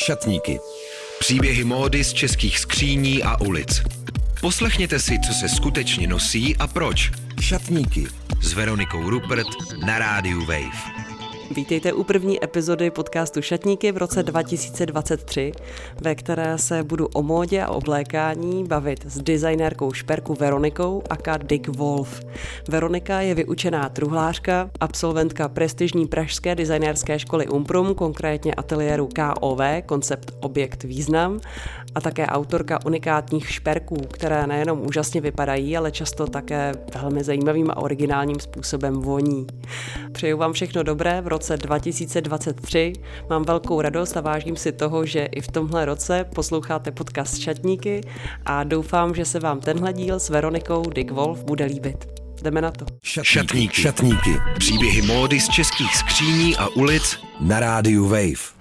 Šatníky. Příběhy módy z českých skříní a ulic. Poslechněte si, co se skutečně nosí a proč. Šatníky. S Veronikou Rupert na rádiu Wave. Vítejte u první epizody podcastu Šatníky v roce 2023, ve které se budu o módě a oblékání bavit s designérkou šperku Veronikou aka Dick Wolf. Veronika je vyučená truhlářka, absolventka prestižní pražské designérské školy Umprum, konkrétně ateliéru KOV, koncept Objekt Význam, a také autorka unikátních šperků, které nejenom úžasně vypadají, ale často také velmi zajímavým a originálním způsobem voní. Přeju vám všechno dobré v roce 2023. Mám velkou radost a vážím si toho, že i v tomhle roce posloucháte podcast Šatníky a doufám, že se vám tenhle díl s Veronikou Dick Wolf bude líbit. Jdeme na to. Šatníky. Šatníky. Příběhy módy z českých skříní a ulic na rádiu Wave.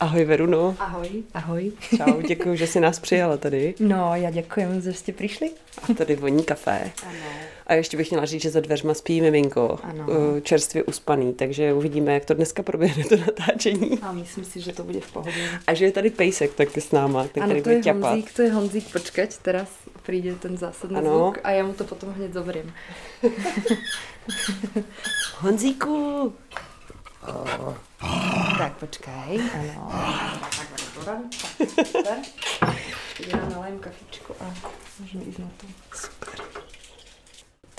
Ahoj Veruno. Ahoj. Ahoj. Čau, děkuji, že jsi nás přijala tady. No, já děkuji, že jste přišli. A tady voní kafe. Ano. A ještě bych měla říct, že za dveřma spí miminko, Ano. eh, čerstvě uspaný, takže uvidíme, jak to dneska proběhne to natáčení. A myslím si, že to bude v pohodě. A že je tady pejsek taky s náma, tak Ano, tady to je ťapat. Honzík, to je Honzík, počkať, teraz přijde ten zásadný Ano. zvuk a já mu to potom hned zoberiem. Honzíku! Tak, počkaj, ano. Tak, tak, super. Já nalejím kafičku a můžeme jít na to.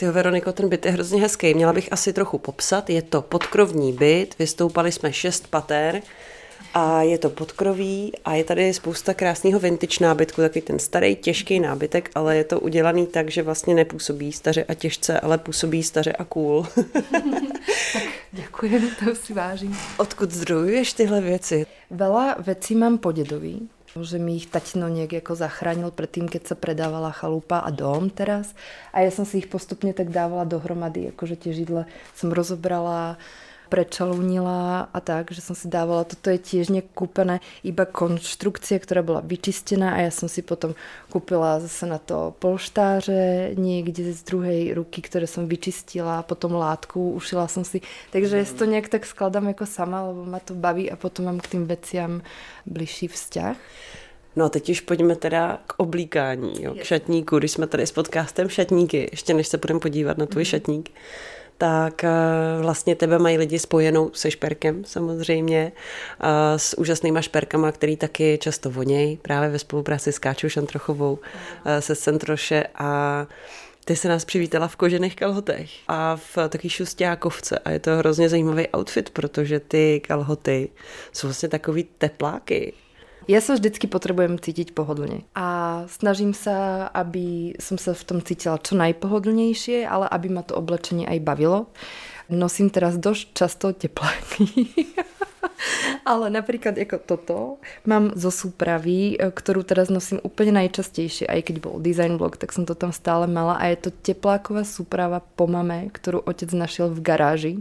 Ty Veroniko, ten byt je hrozně hezký. Měla bych asi trochu popsat. Je to podkrovní byt, vystoupali jsme šest pater a je to podkroví a je tady spousta krásného vintage nábytku, takový ten starý, těžký nábytek, ale je to udělaný tak, že vlastně nepůsobí staře a těžce, ale působí staře a cool. Děkuji, to si vážím. Odkud zdrojuješ tyhle věci? Veľa vecí mám po dedovi, že mi ich tatino nejak ako zachránil predtým, keď sa predávala chalupa a dom teraz. A ja som si ich postupne tak dávala dohromady, akože tie židle som rozobrala, prečalúnila a tak, že som si dávala, toto je tiež nekúpené, iba konštrukcia, ktorá bola vyčistená a ja som si potom kúpila zase na to polštáře niekde z druhej ruky, ktoré som vyčistila, potom látku, ušila som si. Takže si to nejak tak skladám jako sama, lebo ma to baví a potom mám k tým veciam bližší vzťah. No a teď už pojďme teda k oblíkání, jo, k šatníku. Když jsme tady s podcastem Šatníky, ještě než se budeme podívat na tvůj šatník, tak eh, vlastně tebe mají lidi spojenou se šperkem samozřejmě, a s úžasnýma šperkama, který taky často vonějí, právě ve spolupráci s Káčou Šantrochovou, eh, se Centroše a ty se nás přivítala v kožených kalhotech a v takový šustákovce a je to hrozně zajímavý outfit, protože ty kalhoty jsou vlastně takový tepláky. Ja sa vždycky potrebujem cítiť pohodlne. A snažím sa, aby som sa v tom cítila čo najpohodlnejšie, ale aby ma to oblečenie aj bavilo. Nosím teraz dosť často tepláky. ale napríklad ako toto mám zo súpravy, ktorú teraz nosím úplne najčastejšie. Aj keď bol design blog, tak som to tam stále mala. A je to tepláková súprava po mame, ktorú otec našiel v garáži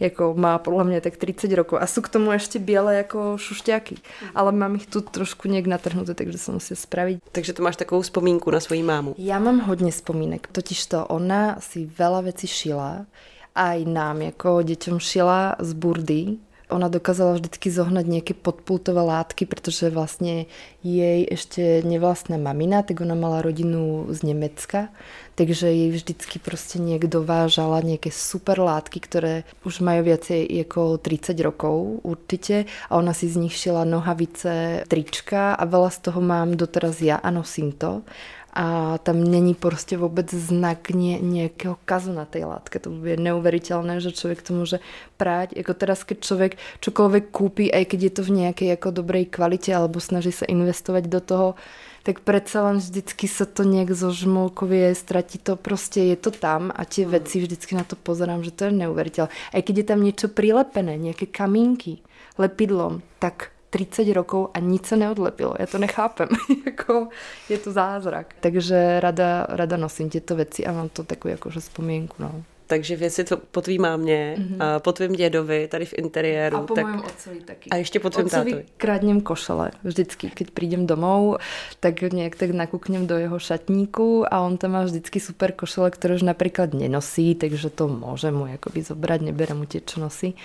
jako má podle mě tak 30 rokov a jsou k tomu ještě bělé jako šušťáky. Ale mám ich tu trošku nějak natrhnuté, takže se musím spravit. Takže to máš takovou vzpomínku na svoji mámu. Já mám hodně vzpomínek, totiž to ona si veľa věcí šila, aj nám jako děťom šila z burdy, ona dokázala vždycky zohnať nejaké podpultové látky, pretože vlastne jej ešte nevlastná mamina, tak ona mala rodinu z Nemecka, takže jej vždycky proste niekto vážala nejaké super látky, ktoré už majú viacej ako 30 rokov určite a ona si z nich šila nohavice, trička a veľa z toho mám doteraz ja a nosím to a tam není prostě vůbec znak ně, nějakého kazu na té látke. To je neuveriteľné, že člověk to může práť. Jako teraz, keď člověk čokoľvek kúpi, aj keď je to v nějaké jako dobrej kvalite alebo snaží se investovat do toho, tak predsa len vždycky sa to nejak zožmolkovie, stratí to, prostě je to tam a tie veci vždycky na to pozerám, že to je neuveriteľné. Aj keď je tam niečo prilepené, nejaké kamínky lepidlom, tak 30 rokov a nic se neodlepilo. Já to nechápem. jako, je to zázrak. Takže rada, rada nosím těto věci a mám to takovou jakože vzpomínku. No. Takže věci to po tvý mámě, mm-hmm. a po tvým dědovi, tady v interiéru. A po tak... mojom otcovi taky. A ještě po tvým tátovi. kradnem košele. Vždycky, keď prídem domov, tak nejak tak nakúknem do jeho šatníku a on tam má vždycky super košele, ktoré už napríklad nenosí, takže to môže mu akoby zobrať, nebere mu tie, čo nosí.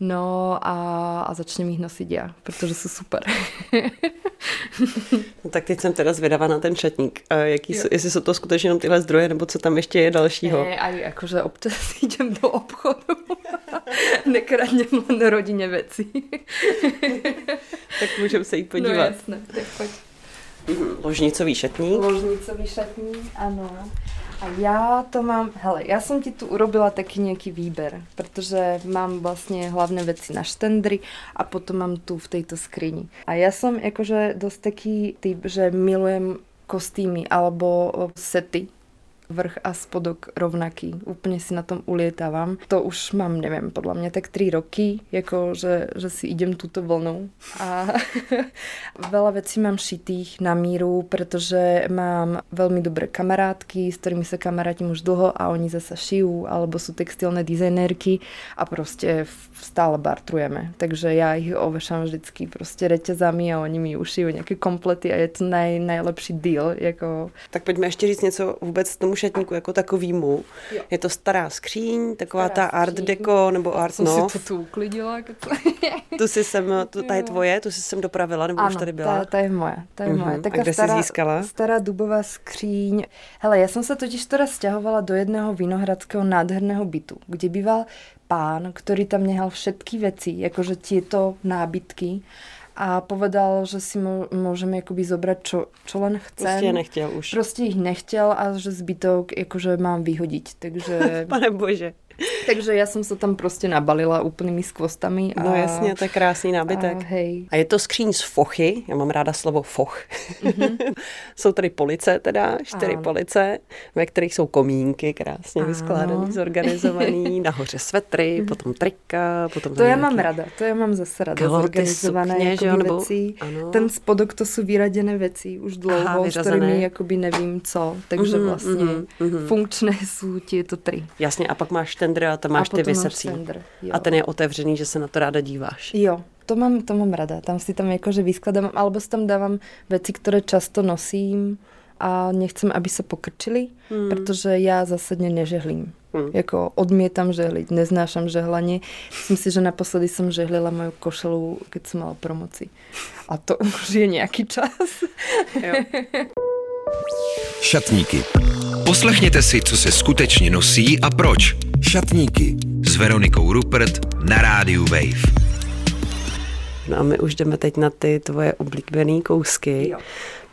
No a, a začnem ich nosiť ja, protože sú super. No, tak teď jsem teda zvědavá na ten šatník. A jaký, jsou, jestli jsou to skutečně jenom tyhle zdroje, nebo co tam ještě je dalšího. Ne, aj akože občas idem do obchodu. Nekradnem len rodine veci. tak můžeme se jít No podívat. jasné, tak poď. Mhm, Ložnicový šatník. Ložnicový šatník, áno. A ja to mám, hele, ja som ti tu urobila taký nejaký výber, pretože mám vlastne hlavné veci na štendry a potom mám tu v tejto skrini. A ja som akože dosť taký typ, že milujem kostýmy alebo sety vrch a spodok rovnaký. Úplne si na tom ulietávam. To už mám, neviem, podľa mňa tak 3 roky, ako že, že si idem túto vlnou. A veľa vecí mám šitých na míru, pretože mám veľmi dobré kamarátky, s ktorými sa kamarátim už dlho a oni zasa šijú, alebo sú textilné dizajnérky a proste stále bartrujeme. Takže ja ich ovešam vždycky proste reťazami a oni mi ušijú nejaké komplety a je to naj, najlepší deal. Jako... Tak pojďme ještě říct něco vůbec tomu šatníku jako takovýmu. Jo. Je to stará skříň, taková Stará ta art skříň. deco, nebo art Som no. si to tu uklidila. Keď... Tu si sem, tu, ta je tvoje, tu si sem dopravila, nebo už tady byla? Tá, tá je moja, tá je Mhm. moja. A kde stará, získala? Stará dubová skříň. Hele, ja som sa totiž teraz sťahovala do jedného vinohradského nádherného bytu, kde býval pán, ktorý tam nehal všetky veci, akože tieto nábytky a povedal, že si mo- môžeme akoby zobrať, čo, čo len chcem. Prostě nechtěl už. Prostě ich nechtěl a že zbytok akože mám vyhodiť. Takže, Pane bože. Takže ja som sa tam prostě nabalila úplnými skvostami. A, No jasně, to je krásný nábytek. A hej. A je to skříň z fochy, já mám ráda slovo foch. jsou tady police teda, čtyři Ano. police, ve kterých jsou komínky krásně vyskládaný, zorganizovaný, nahoře svetry, potom trika, potom To ja nějaký- mám rada, to ja mám zase rada. Kalhoty, zorganizované sukně, že nebo- veci. ano. Ten spodok to sú vyradené veci už dlouho, Aha, s vyřazené. ktorými jakoby nevím co. Takže Mhm, vlastně mhm, mhm. funkčné sú tieto tri. Jasně, a pak máš tender a tam máš a ty sender, jo. A ten je otevřený, že se na to ráda díváš. Jo, to mám, to mám rada. Tam si tam jakože vyskladám, alebo si tam dávam veci, ktoré často nosím a nechcem, aby sa pokrčili, hmm. pretože ja zásadne nežehlím. Hmm. Jako odmietam žehliť, neznášam žehlanie. Myslím si, že naposledy som žehlila moju košelu, keď som mala promoci. A to už je nejaký čas. Jo. Šatníky. Poslechněte si, co se skutečně nosí a proč. Šatníky s Veronikou Rupert na rádiu Wave. No a my už jdeme teď na ty tvoje oblíbené kousky, Jo.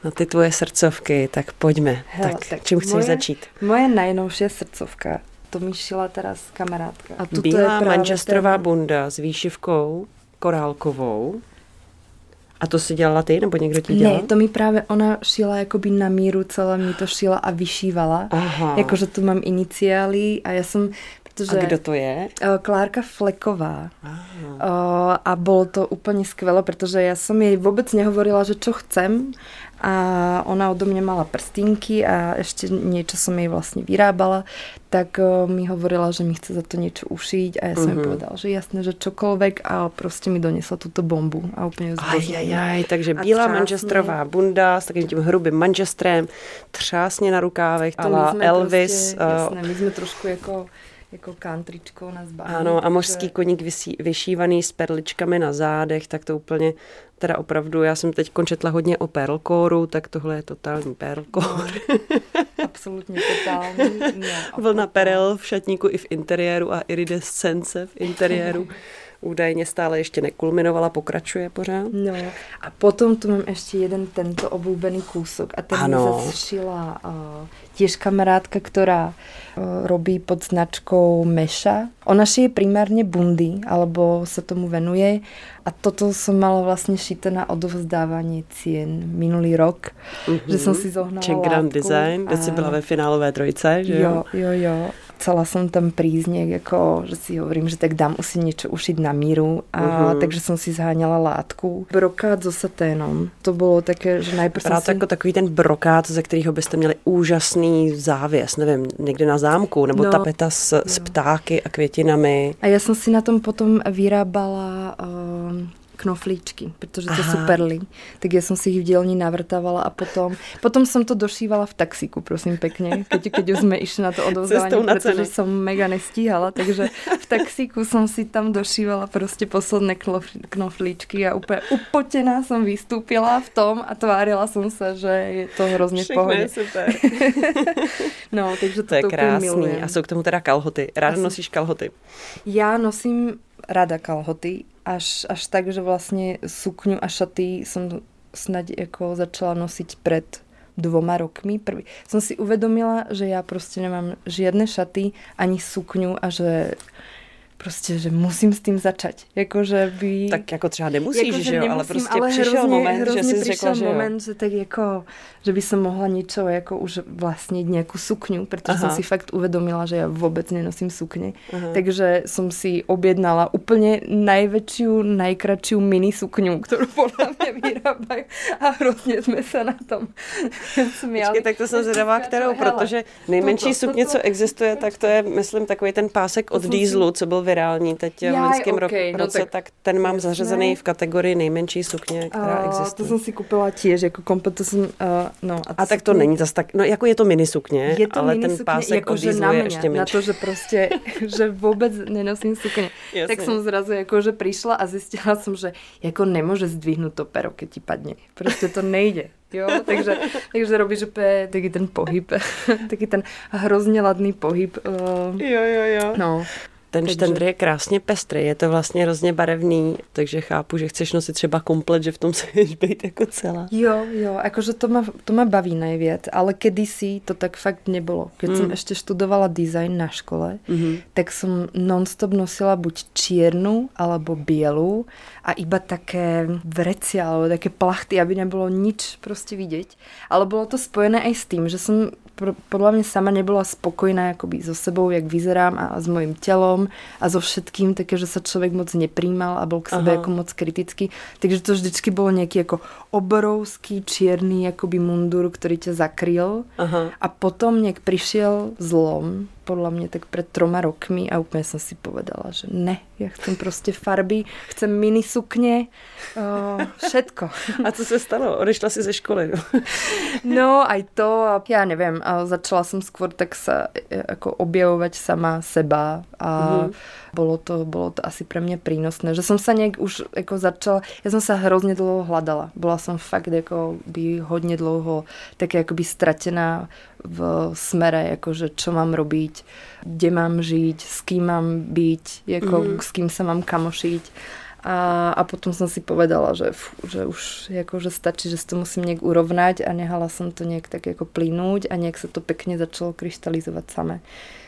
na ty tvoje srdcovky, tak pojďme. Hele, tak, tak čím chceš moje- začít? Moje najnovšia srdcovka, to mi šila teraz kamarádka. A tuto Bílá je práve manžestrová ten- bunda s výšivkou korálkovou. A to si dělala ty, nebo někdo ti dělal? Ne, to mi právě ona šila jakoby na míru, celé mi to šila a vyšívala. Aha. Jakože tu mám iniciály a já jsem, protože... A kdo to je? Eh, Klárka Fleková. Uh, a bolo to úplne skvelé, pretože ja som jej vôbec nehovorila, že čo chcem a ona odo mňa mala prstínky a ešte niečo som jej vlastne vyrábala, tak uh, mi hovorila, že mi chce za to niečo ušiť a ja som mm-hmm. jej povedala, že jasné, že čokoľvek a proste mi donesla túto bombu a zbožňujem. Ajajaj, takže A bílá třásně. manžestrová bunda s takovým tím hrubým manžestrem, třásně na rukávech, To ala sme Elvis. Prostě, eh, jasné, my sme trošku jako, jako countryčkou nás baví. Ano, a mořský koník vysí, vyšívaný s perličkami na zádech, tak to úplně, teda opravdu, já jsem teď končetla hodně o pearlcoru, tak tohle je totální pearlcore. Absolutně totální. No, Vlna perel v šatníku i v interiéru a iridescence v interiéru. Údajně stále ještě nekulminovala, pokračuje pořád. No a potom tu mám ešte jeden tento obľúbený kúsok a ten Ano. mi šila uh, tiež kamarádka, ktorá uh, robí pod značkou Meša. Ona šije primárne bundy, alebo sa tomu venuje a toto som mala vlastne šité na odovzdávanie cien minulý rok, mm-hmm. že som si zohnala Czech Grand Design, kde si byla ve finálové trojce, že jo? Jo, jo, jo. Chcela som tam prísť ako, že si hovorím, že tak dám si niečo ušiť na míru a Mhm. takže som si zháňala látku. Brokát so saténom. To bolo také, že najprv Vypadá to si... jako takový ten brokát, ze kterého byste měli úžasný závěs, nevím, někde na zámku, nebo no, tapeta s, s ptáky a květinami. A já jsem si na tom potom vyrábala uh, knoflíčky, protože to sú perly. Tak ja som si ich v dielni navrtávala a potom, potom som to došívala v taxíku, prosím pekne, keď, keď už sme išli na to odovzdávanie, pretože som mega nestíhala, takže v taxíku som si tam došívala prostě posledné knoflíčky a úplně upotená som vystúpila v tom a tvárila som sa, že je to hrozně v pohodě. super. no, takže to, to je krásný. A jsou k tomu teda kalhoty. Ráda nosíš kalhoty? Já nosím rada kalhoty, až, až tak, že vlastně sukňu a šaty som snad jako začala nosiť pred dvoma rokmi. Prvý. Som si uvedomila, že ja prostě nemám žiadne šaty ani sukňu a že prostě, že musím s tím začať. Jako, že by... Tak jako třeba nemusíš, jako, že, že jo, ale prostě ale přišel hrozně, moment, hrozně že jsi řekla, že jo. moment, že tak jako, že by som mohla niečo jako už vlastně nějakou sukňu, protože jsem si fakt uvedomila, že já vůbec nenosím sukně. Aha. Takže jsem si objednala úplně největší, nejkratší mini sukňu, kterou podle mě vyrábají a hrozně jsme se na tom směli. Počkej, tak to jsem zvědavá, kterou, protože nejmenší sukně, co existuje, tak to je, myslím, takový ten pásek od Dieselu, co byl virální teď v loňském okay, no roce, no tak, tak ten mám jasné. zařazený v kategorii nejmenší sukně, která uh, existuje. To jsem si koupila těž, jako komplet, to jsem, uh, no. A, a tak to není zas tak, no jako je to mini sukně, je to ale mini ten sukně, pásek jako, že na mě, je ještě menší. Na to, že prostě, že vůbec nenosím sukně. Jasně. Tak jsem zrazu jako, že přišla a zjistila jsem, že jako nemůže zdvihnout to pero, keď ti padne. Prostě to nejde. Jo, takže, takže robíš úplně taky ten pohyb, taky ten hrozně ladný pohyb. Uh, jo, jo, jo. No. Ten takže... štendr je krásně pestrý, je to vlastně hrozně barevný, takže chápu, že chceš nosit třeba komplet, že v tom chceš být jako celá. Jo, jo, jakože to ma, to ma baví nejvěc, ale kedysi to tak fakt nebylo. Keď mm. jsem ještě študovala design na škole, mm-hmm. tak jsem nonstop nosila buď čiernu, alebo bielu a iba také vreci, alebo také plachty, aby nebylo nič prostě vidět. Ale bylo to spojené i s tím, že jsem podle mě sama nebyla spokojná jakoby so sebou, jak vyzerám a, a s mojím tělom a so všetkým, také, že se člověk moc nepríjmal a byl k sebe Aha. jako moc kritický. Takže to vždycky bylo nějaký jako obrovský čierný jakoby mundur, který tě zakryl Aha. a potom nějak přišel zlom, podle mě tak před troma rokmi a úplně jsem si povedala, že ne, já chcem prostě farby, chcem mini sukně, uh, všetko. A co se stalo? Odešla si ze školy, no? no, aj to, a já nevím, a začala jsem skôr tak se jako objevovat sama seba a mm-hmm. bylo to, bylo to asi pro mě prínosné, že jsem se nějak už jako začala, já jsem se hrozně dlouho hledala, byla jsem fakt jako by hodně dlouho tak jakoby stratená v smere, jakože čo mám robiť, kde mám žiť, s kým mám byť, jako, mm. s kým sa mám kamošiť. A, a potom som si povedala, že, že už jako, že stačí, že si to musím nejak urovnať a nehala som to nejak tak jako plynúť a nejak sa to pekne začalo kryštalizovať samé.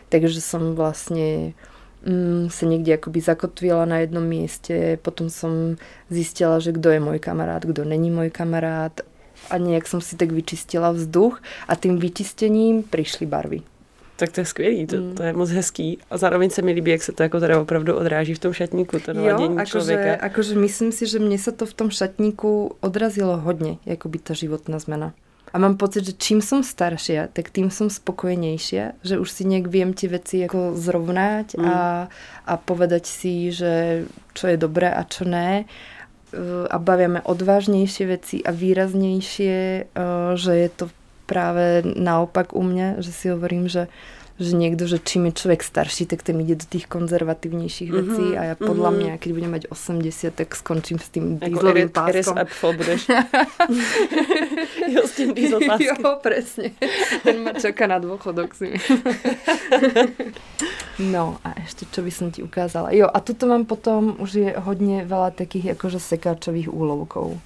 Takže som vlastne mm, se někde jakoby zakotvila na jednom místě, potom jsem zjistila, že kdo je můj kamarád, kdo není můj kamarád a nějak jsem si tak vyčistila vzduch a tím vyčistením přišly barvy. Tak to je skvělý, to, mm. to je moc hezký. A zároveň se mi líbí, jak se to jako teda opravdu odráží v tom šatníku, to naladění jo, člověka. Akože myslím si, že mně se to v tom šatníku odrazilo hodně, jako by ta životná zmena. A mám pocit, že čím jsem starší, tak tím jsem spokojenější, že už si nějak vím ty věci jako zrovnat mm. a, a povedať si, že čo je dobré a čo ne Eh, a bavíme odvážnější věci a výraznější, eh, že je to právě naopak u mě, že si hovorím, že že někdo, že čím je člověk starší, tak ten jde do těch konzervativnějších mm-hmm, věcí a já podle mm-hmm. mě, když budem mít 80, tak skončím s tím jako dieselovým páskom. Apfel budeš. jo, s tím diesel páskem. Jo, přesně. Ten ma čeká na dôchodok si No a ještě, čo by som ti ukázala. Jo, a tuto mám potom, už je hodně veľa takých jakože sekáčových úlovkov.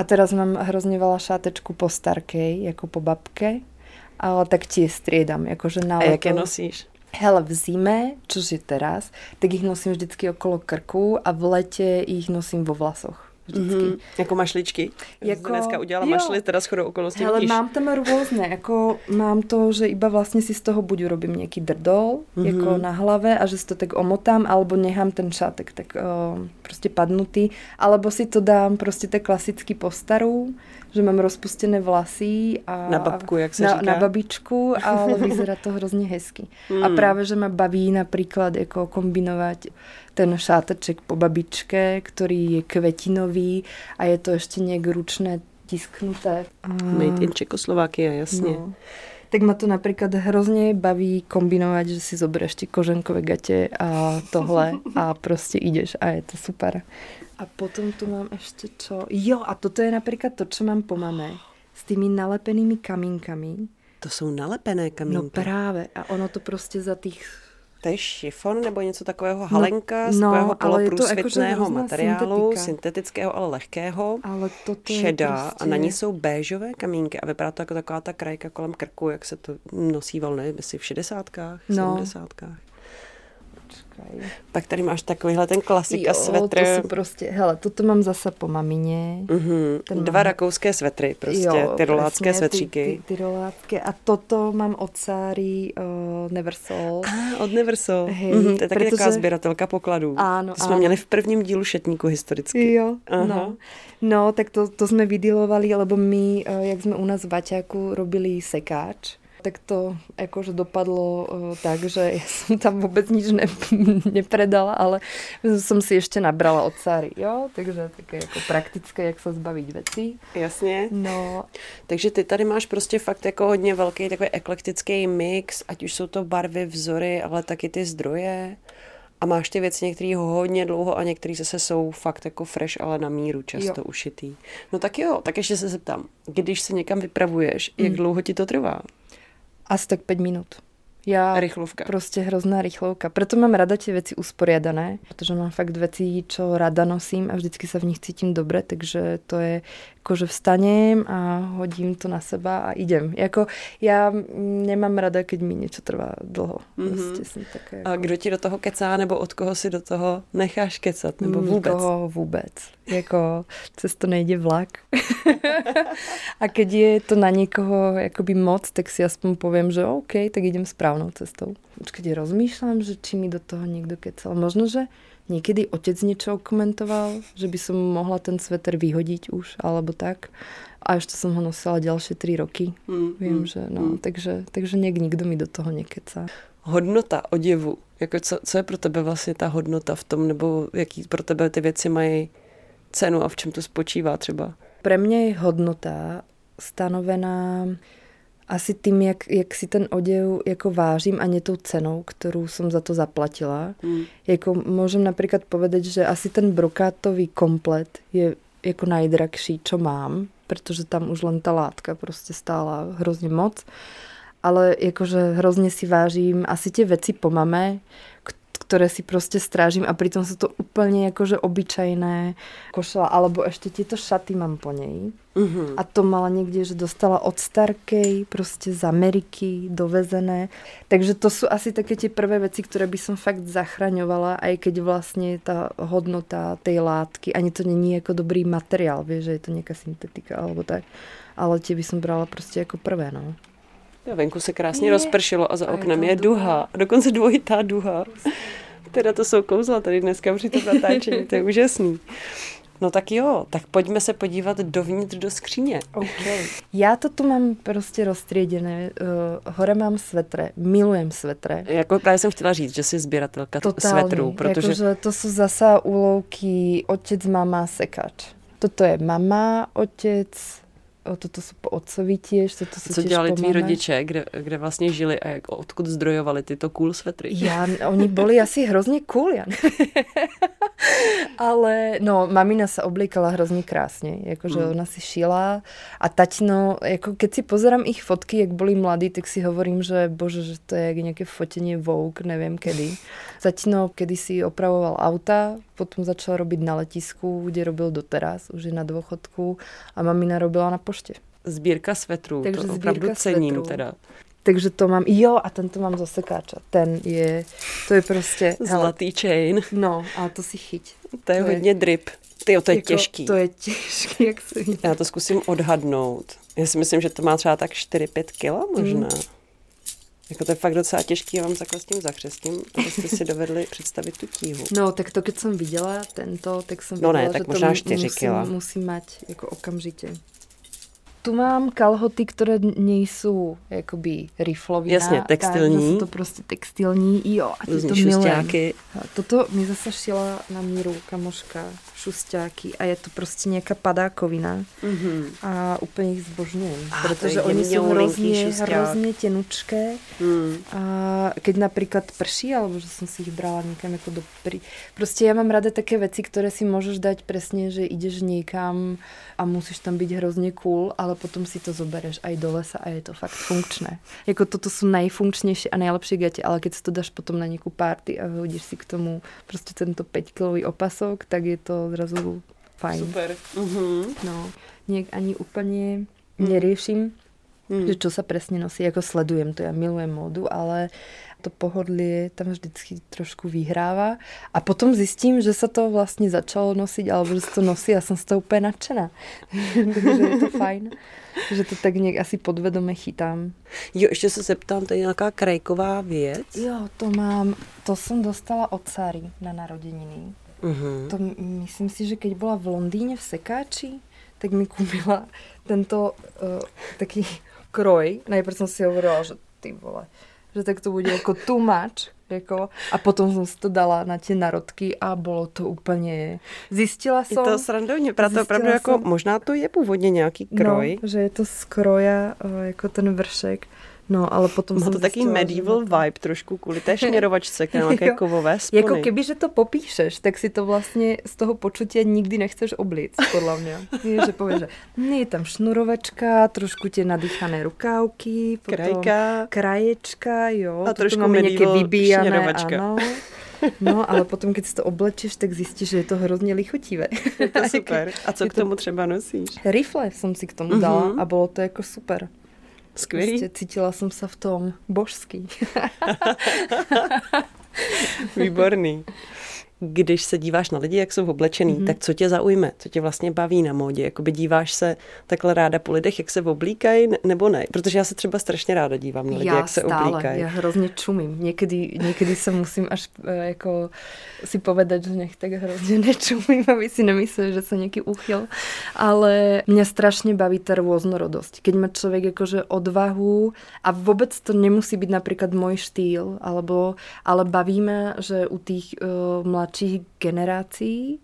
A teraz mám hrozně veľa šátečku po starkej, jako po babke ale tak ti striedam, jakože na A jaké nosíš? Hele, v zime, což je teraz, tak ich nosím vždycky okolo krku a v lete ich nosím vo vlasoch. Vždycky. Mm-hmm. Jako mašličky? Jako, dneska udělala jo. mašli, teda shodou okolností Ale mám tam různé, jako mám to, že iba vlastně si z toho buď urobím nějaký drdol, mm-hmm. jako na hlave a že si to tak omotám, alebo nechám ten šátek tak o, prostě padnutý, alebo si to dám prostě tak klasicky postaru, že mám rozpustené vlasy. A, na babku, jak se na, říká. Na babičku, ale vyzerá to hrozně hezky. Hmm. A právě, že ma baví například jako kombinovat ten šáteček po babičke, který je kvetinový a je to ještě nějak ručné tisknuté. Made in Čekoslovákia, jasně. No. Tak ma to napríklad hrozně baví kombinovať, že si zoberieš ty koženkové gatě a tohle a prostě ideš a je to super. A potom tu mám ještě čo? Jo, a toto je například to, co mám po mame. S tými nalepenými kamínkami. To jsou nalepené kamínky? No právě. A ono to prostě za těch to je šifon nebo něco takového halenka no, z takového no, poloprůsvětného jako, materiálu, syntetika. syntetického, ale lehkého, ale toto šedá prostě... a na ní jsou béžové kamínky a vypadá to jako taková ta krajka kolem krku, jak se to nosí volné, si v šedesátkách, no. sedmdesátkách. Počkaj. Tak tady máš takovýhle ten klasika jo, svetr. to jsou prostě, hele, toto mám zase po mamině. Mm-hmm. Ten Dva mám... rakouské svetry, prostě, jo, tyrolácké svetříky. Ty, ty, tyrolácké. A toto mám od Sáry uh, Neversol. Ah, od Neversol. Hej, mm-hmm, to je taky protože... taková sběratelka pokladů. Ano, to jsme ano. měli v prvním dílu šetníku historicky. Jo, Aha. no. No, tak to, to jsme vydilovali, lebo my, uh, jak jsme u nás v Baťáku robili sekáč, tak to akože dopadlo uh, tak, že ja som tam vôbec nič ne, nepredala, ale som si ešte nabrala od Sáry, jo, takže také jako praktické, jak se zbavit věcí. Jasně. No. Takže ty tady máš prostě fakt jako hodně velký takový eklektický mix, ať už jsou to barvy, vzory, ale taky ty zdroje. A máš ty věci některé hodně dlouho a některé zase jsou fakt jako fresh, ale na míru často jo. ušitý. No tak jo, tak ještě se zeptám, když se někam vypravuješ, jak mm. dlouho ti to trvá? Asi tak 5 minut. Ja Rychlovka. Prostě hrozná rychlovka. Proto mám rada tie veci usporiadané, protože mám fakt veci, čo rada nosím a vždycky sa v nich cítim dobre, takže to je že vstanem a hodím to na seba a idem. Jako, já nemám rada, keď mi něco trvá dlho. Mm-hmm. Prostě jsem také jako... A kdo ti do toho kecá, nebo od koho si do toho necháš kecat, nebo vůbec? Nikoho vůbec. Jako, cez to nejde vlak. a keď je to na někoho jakoby moc, tak si aspoň povím, že OK, tak idem správnou cestou. Počkej, rozmýšlám, že či mi do toho někdo kecal. Možno, že Niekedy otec niečo komentoval, že by som mohla ten sveter vyhodiť už, alebo tak. A ešte som ho nosila ďalšie tri roky. Mm, Viem, mm, že no, mm. takže, takže niek nikdo mi do toho nekecá. Hodnota oděvu. Jako co, co je pro tebe vlastně ta hodnota v tom, nebo jaký pro tebe ty věci mají cenu a v čem to spočívá třeba? Pre mňa je hodnota stanovená asi tým, jak, jak si ten oděv jako vážím a nie tou cenou, kterou jsem za to zaplatila. Mm. Jako můžem například povedať, že asi ten brokátový komplet je jako najdrahší, čo mám, protože tam už len ta látka prostě stála hrozně moc. Ale jakože hrozně si vážím asi tie veci po mame, ktoré si prostě strážím a pritom sú to úplne jakože obyčajné košela, alebo ešte tieto šaty mám po nej. Mm-hmm. A to mala někde, že dostala od Starkej, prostě z Ameriky, dovezené. Takže to jsou asi také tie prvé veci, které by som fakt zachraňovala, aj keď vlastně ta hodnota tej látky, ani to není jako dobrý materiál, vieš, že je to nějaká syntetika alebo tak, ale tie by som brala prostě jako prvé, no. Jo, venku se krásně je. rozpršilo a za a oknem je, je duha. A dokonce dvojitá duha. Teda to jsou kouzla tady dneska při tom natáčení, to je úžasný. No tak jo, tak pojďme se podívat dovnitř do skříně. Okay. Já to tu mám prostě rozstředěné. Uh, hore mám svetre, milujem svetre. Jako právě jsem chtěla říct, že jsi sběratelka Totálně, svetrů, protože... Jakože to jsou zase úlovky otec, mama, sekač. Toto je mama, otec, O, toto jsou po otcovi těž, toto jsou Co dělali tví rodiče, kde, kde vlastně žili a jak, odkud zdrojovali tyto cool svetry? Já, oni byli asi hrozně cool, já Ale no, mamina se oblíkala hrozně krásně, jakože mm. ona si šila a taťno, jako keď si pozerám ich fotky, jak byli mladí, tak si hovorím, že bože, že to je jak nějaké fotení Vogue, nevím kedy. Taťno kedy si opravoval auta, potom začal robiť na letisku, kde robil doteraz, už je na dôchodku a mamina robila na poště. Sbírka svetrů, Takže to opravdu cením svetrů. teda. Takže to mám, jo, a tento mám zase káča. Ten je, to je prostě... Zlatý chain. No, a to si chyť. To je to hodně je, drip. Ty, to je jako, těžký. To je těžký, jak se Já to zkusím odhadnout. Já si myslím, že to má třeba tak 4-5 kilo možná. Mm. Jako to je fakt docela těžký, já vám takhle s tím zakřestím, abyste si dovedli představit tu tíhu. No, tak to, když jsem viděla tento, tak jsem no viděla, ne, tak že možná to 4 musím, kila. musím mať jako okamžitě. Tu mám kalhoty, které nejsou jakoby riflovina. Jasně, textilní. Tak, to prostě textilní, jo, a to milujem. Toto mi zase šila na míru kamoška šustáky a je to prostě nějaká padákovina mm-hmm. a úplně jich zbožňujem, a protože oni jsou hrozně, hrozně tenučké mm. a keď například prší, alebo že jsem si jich brala někam jako do pri... Prostě já mám ráda také věci, které si můžeš dát přesně, že jdeš někam a musíš tam být hrozně cool, ale potom si to zobereš aj do lesa a je to fakt funkčné. Jako toto jsou nejfunkčnější a nejlepší gaty, ale keď si to dáš potom na nějakou party a hodíš si k tomu prostě tento 5 kilový opasok, tak je to odrazu fajn. Super. Uh-huh. No, nějak ani úplně mm. nerieším, mm. že čo sa presne nosí, jako sledujem to, já milujem módu, ale to pohodlie tam vždycky trošku vyhrává. A potom zjistím, že se to vlastně začalo nosit, alebo že se to nosí a jsem z toho úplně nadšená. Takže je to fajn, že to tak nějak asi podvedome chytám. Jo, ještě se zeptám, to je nějaká krajková věc? Jo, to mám, to jsem dostala od Sary na narozeniny. Uh-huh. To myslím si, že keď byla v Londýně v Sekáči, tak mi kúpila tento uh, taký kroj. Najprv jsem si hovorila, že ty vole, že tak to bude jako too much. Jako, a potom jsem si to dala na ty narodky a bylo to úplně... Zjistila jsem... Je to srandovně, proto opravdu jako, možná to je původně nějaký kroj. No, že je to z kroja, eh, jako ten vršek. No, ale potom Má to taký medieval to... vibe trošku kvůli té šněrovačce, která má kovové spony. Jako keby, že to popíšeš, tak si to vlastně z toho počutí nikdy nechceš oblít, podle mě. Je, že pověš, že je tam šnurovačka, trošku tě nadýchané rukávky, krajka, kraječka, jo. A trošku máme nějaké vybíjané, ano. No, ale potom, když si to oblečeš, tak zjistíš, že je to hrozně lichotivé. Je to super. A co je k tomu třeba nosíš? Rifle jsem si k tomu dala uh-huh. a bylo to jako super. Skvělý. Prostě cítila jsem se v tom božský. Výborný když se díváš na lidi, jak jsou oblečený, mm-hmm. tak co tě zaujme, co tě vlastně baví na módě? Jakoby díváš se takhle ráda po lidech, jak se oblíkají, nebo ne? Protože já se třeba strašně ráda dívám na lidi, já jak se stále, oblíkají. Já hrozně čumím. Někdy, někdy se musím až eh, jako si povedat, že nech tak hrozně nečumím, aby si nemyslel, že se něký uchyl. Ale mě strašně baví ta různorodost. Keď má člověk jakože odvahu a vůbec to nemusí být například můj štýl, alebo, ale bavíme, že u těch uh, mladších generací,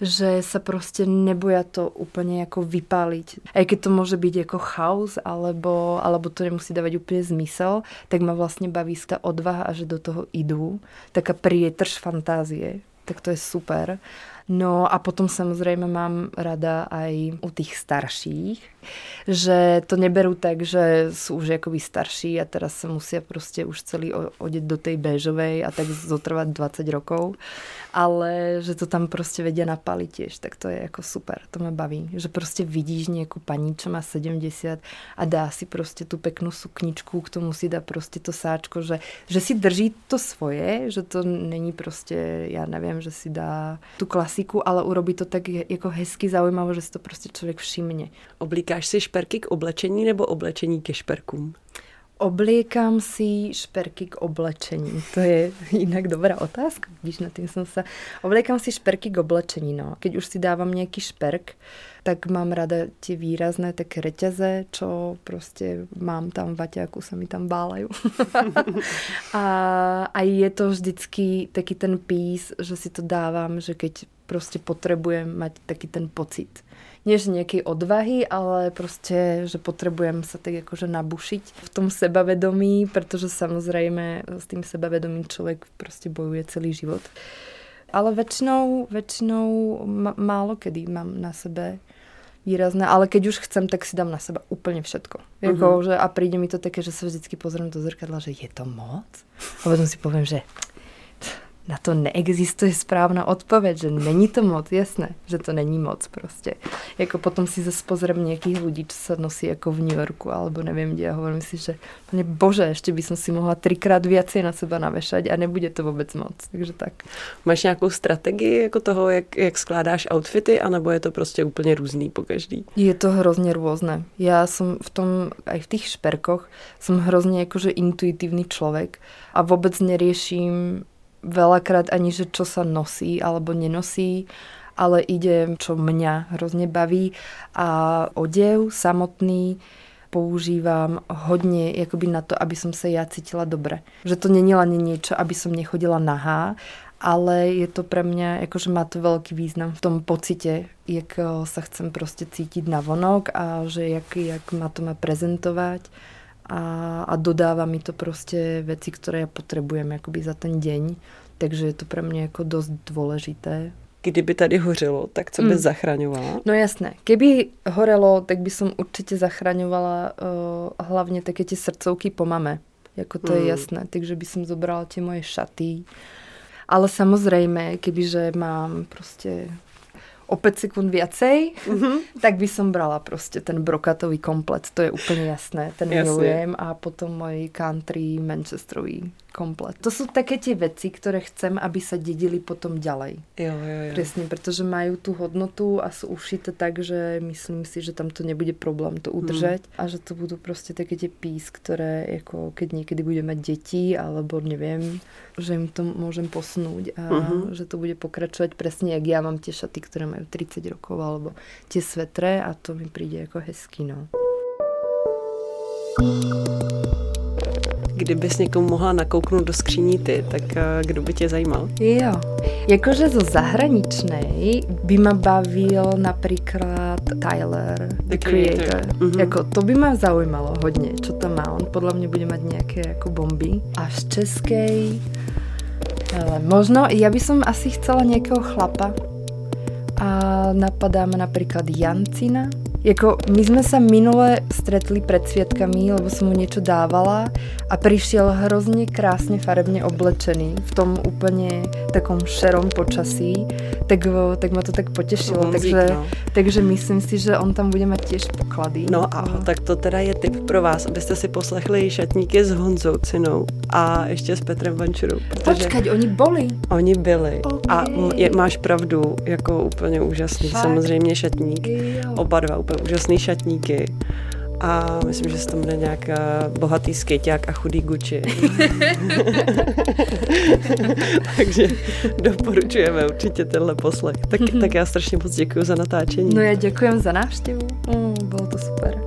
že sa prostě neboja to úplně jako vypáliť. A keď to může být jako chaos, alebo, alebo to nemusí dávat úplně zmysel, tak ma vlastně baví ta odvaha a že do toho jdu. Taká prietrž fantázie, tak to je super. No a potom samozřejmě mám rada aj u těch starších, že to neberú tak, že sú už jakoby starší a teraz sa musia prostě už celý odeť do tej béžovej a tak zotrvať 20 rokov, ale že to tam prostě vedia napaliť tiež, tak to je jako super, to mě baví, že prostě vidíš nějakou paní, čo má 70 a dá si prostě tu peknou sukničku, k tomu si dá prostě to sáčko, že, že si drží to svoje, že to není prostě, já nevím, že si dá tu klasiku, ale urobí to tak jako hezky zaujímavé, že si to prostě člověk všimne. Oblíkáš si šperky k oblečení nebo oblečení ke šperkům? Oblíkám si šperky k oblečení. To je jinak dobrá otázka, když na tím jsem se... Oblíkám si šperky k oblečení, no. Keď už si dávám nějaký šperk, tak mám rada ti výrazné také reťaze, čo prostě mám tam v vaťáku, se mi tam bálají. a, a je to vždycky taky ten pís, že si to dávám, že keď prostě potrebujem mať taky ten pocit nie že nejakej odvahy, ale prostě, že potrebujem sa tak jakože nabušiť v tom sebavedomí, protože samozřejmě s tým sebavedomím člověk prostě bojuje celý život. Ale väčšinou, väčšinou málo kedy mám na sebe výrazné, ale keď už chcem, tak si dám na seba úplně všetko. Jako, uh-huh. že, a přijde mi to také, že se vždycky pozriem do zrkadla, že je to moc. A potom si povím, že na to neexistuje správná odpověď, že není to moc, jasné, že to není moc prostě. Jako potom si zase pozriem nějakých lidí, co se nosí jako v New Yorku, alebo nevím kde a hovorím si, že pane bože, ještě by som si mohla trikrát viacej na seba navešať a nebude to vůbec moc, takže tak. Máš nějakou strategii jako toho, jak, jak skládáš outfity, anebo je to prostě úplně různý po každý? Je to hrozně různé. Já jsem v tom, aj v těch šperkoch, jsem hrozně jakože intuitivní člověk a vůbec nerieším veľakrát ani, že čo sa nosí alebo nenosí, ale ide, čo mňa hrozne baví. A odev samotný používam hodně jakoby na to, aby som sa ja cítila dobre. Že to není len niečo, aby som nechodila nahá, ale je to pre mňa, jakože má to veľký význam v tom pocite, jak sa chcem prostě cítiť na vonok a že jak, jak ma to má prezentovať a, a dodává mi to prostě věci, které já potřebujem jakoby za ten deň. Takže je to pro mě jako dost důležité. Kdyby tady hořelo, tak co by hmm. zachraňovala? No jasné. Kdyby horelo, tak by som určitě zachraňovala uh, hlavně také ty srdcovky po mame. Jako to hmm. je jasné. Takže by som zobrala tie moje šaty. Ale samozřejmě, kebyže mám prostě o 5 sekund viacej, mm-hmm. tak by som brala prostě ten brokatový komplet, to je úplně jasné, ten Jasne. milujem a potom můj country manchesterový komplet. To jsou také tie veci, které chcem, aby se dědili potom ďalej. Jo, jo, jo. Přesně, protože mají tu hodnotu a jsou ušité tak, že myslím si, že tam to nebude problém to udržet mm. a že to budou prostě také tie pís, které jako keď někdy budeme mať děti, alebo nevím, že jim to můžem posunout a mm-hmm. že to bude pokračovat přesně, jak já mám tie šaty, které mají 30 rokov, alebo tie svetre a to mi přijde jako hezký, no. Kdybys někomu mohla nakouknout do skříní ty, tak eh, kdo by tě zajímal? Jo, jakože zo zahraničnej by ma bavil například Tyler, The, the Creator. creator. Mm-hmm. Jako, to by ma zaujímalo hodně, čo tam má. On podle mě bude mať nějaké jako bomby. A z českej... Ale možno, ja by som asi chcela nejakého chlapa. A napadá ma napríklad Jancina, jako my jsme se minule stretli před svědkami, lebo jsem mu něco dávala a přišel hrozně krásně farebně oblečený v tom úplně takom šerom počasí, tak, tak ma to tak potěšilo. Honzík, takže, no. takže myslím si, že on tam bude mít těž poklady. No a no. tak to teda je tip pro vás, abyste si poslechli šatníky s Honzou Cinou a ještě s Petrem Vančurou. Počkať, oni byli. Oni byli. Okay. A je, máš pravdu, jako úplně úžasný. Fakt? Samozřejmě šatník. Jo. Oba dva úplně úžasný šatníky a myslím, že se tam jde nějak bohatý skejťák a chudý Gucci. Takže doporučujeme určitě tenhle poslech. Tak, tak já strašně moc děkuji za natáčení. No já děkuji za návštěvu. Mm, bylo to super.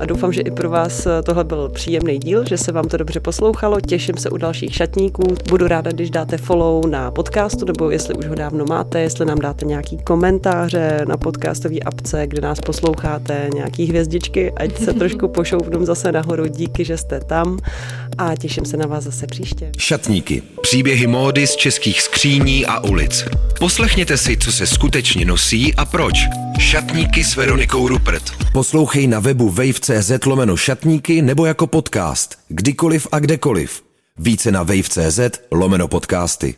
a doufám, že i pro vás tohle byl příjemný díl, že se vám to dobře poslouchalo. Těším se u dalších šatníků. Budu ráda, když dáte follow na podcastu, nebo jestli už ho dávno máte, jestli nám dáte nějaký komentáře na podcastové apce, kde nás posloucháte, nějaký hvězdičky, ať se trošku pošoupnu zase nahoru. Díky, že jste tam a těším se na vás zase příště. Šatníky. Příběhy módy z českých skříní a ulic. Poslechněte si, co se skutečně nosí a proč. Šatníky s Veronikou Rupert. Poslouchej na webu wave.cz lomeno šatníky nebo jako podcast. Kdykoliv a kdekoliv. Více na wave.cz lomeno podcasty.